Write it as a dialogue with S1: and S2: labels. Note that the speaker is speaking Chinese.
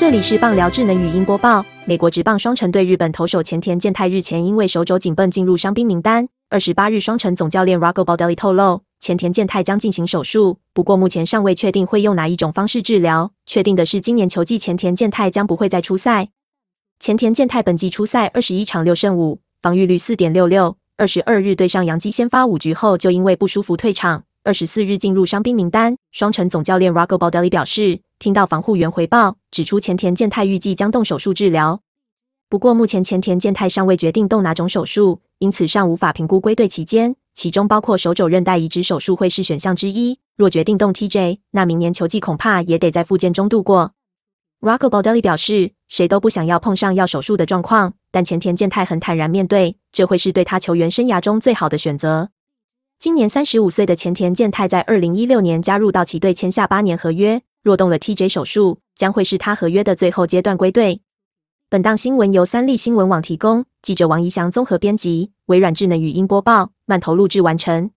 S1: 这里是棒聊智能语音播报。美国职棒双城队日本投手前田健太日前因为手肘紧绷进入伤兵名单。二十八日，双城总教练 Rago Baldelli 透露，前田健太将进行手术，不过目前尚未确定会用哪一种方式治疗。确定的是，今年球季前田健太将不会再出赛。前田健太本季出赛二十一场六胜五，防御率四点六六。二十二日对上洋基先发五局后，就因为不舒服退场。二十四日进入伤兵名单。双城总教练 Rocco Baldelli 表示。听到防护员回报，指出前田健太预计将动手术治疗。不过目前前田健太尚未决定动哪种手术，因此尚无法评估归队期间，其中包括手肘韧带移植手术会是选项之一。若决定动 TJ，那明年球季恐怕也得在复健中度过。Rocco Baldelli 表示，谁都不想要碰上要手术的状况，但前田健太很坦然面对，这会是对他球员生涯中最好的选择。今年三十五岁的前田健太在二零一六年加入道奇队，签下八年合约。若动了 TJ 手术，将会是他合约的最后阶段归队。本档新闻由三立新闻网提供，记者王怡翔综合编辑，微软智能语音播报，慢投录制完成。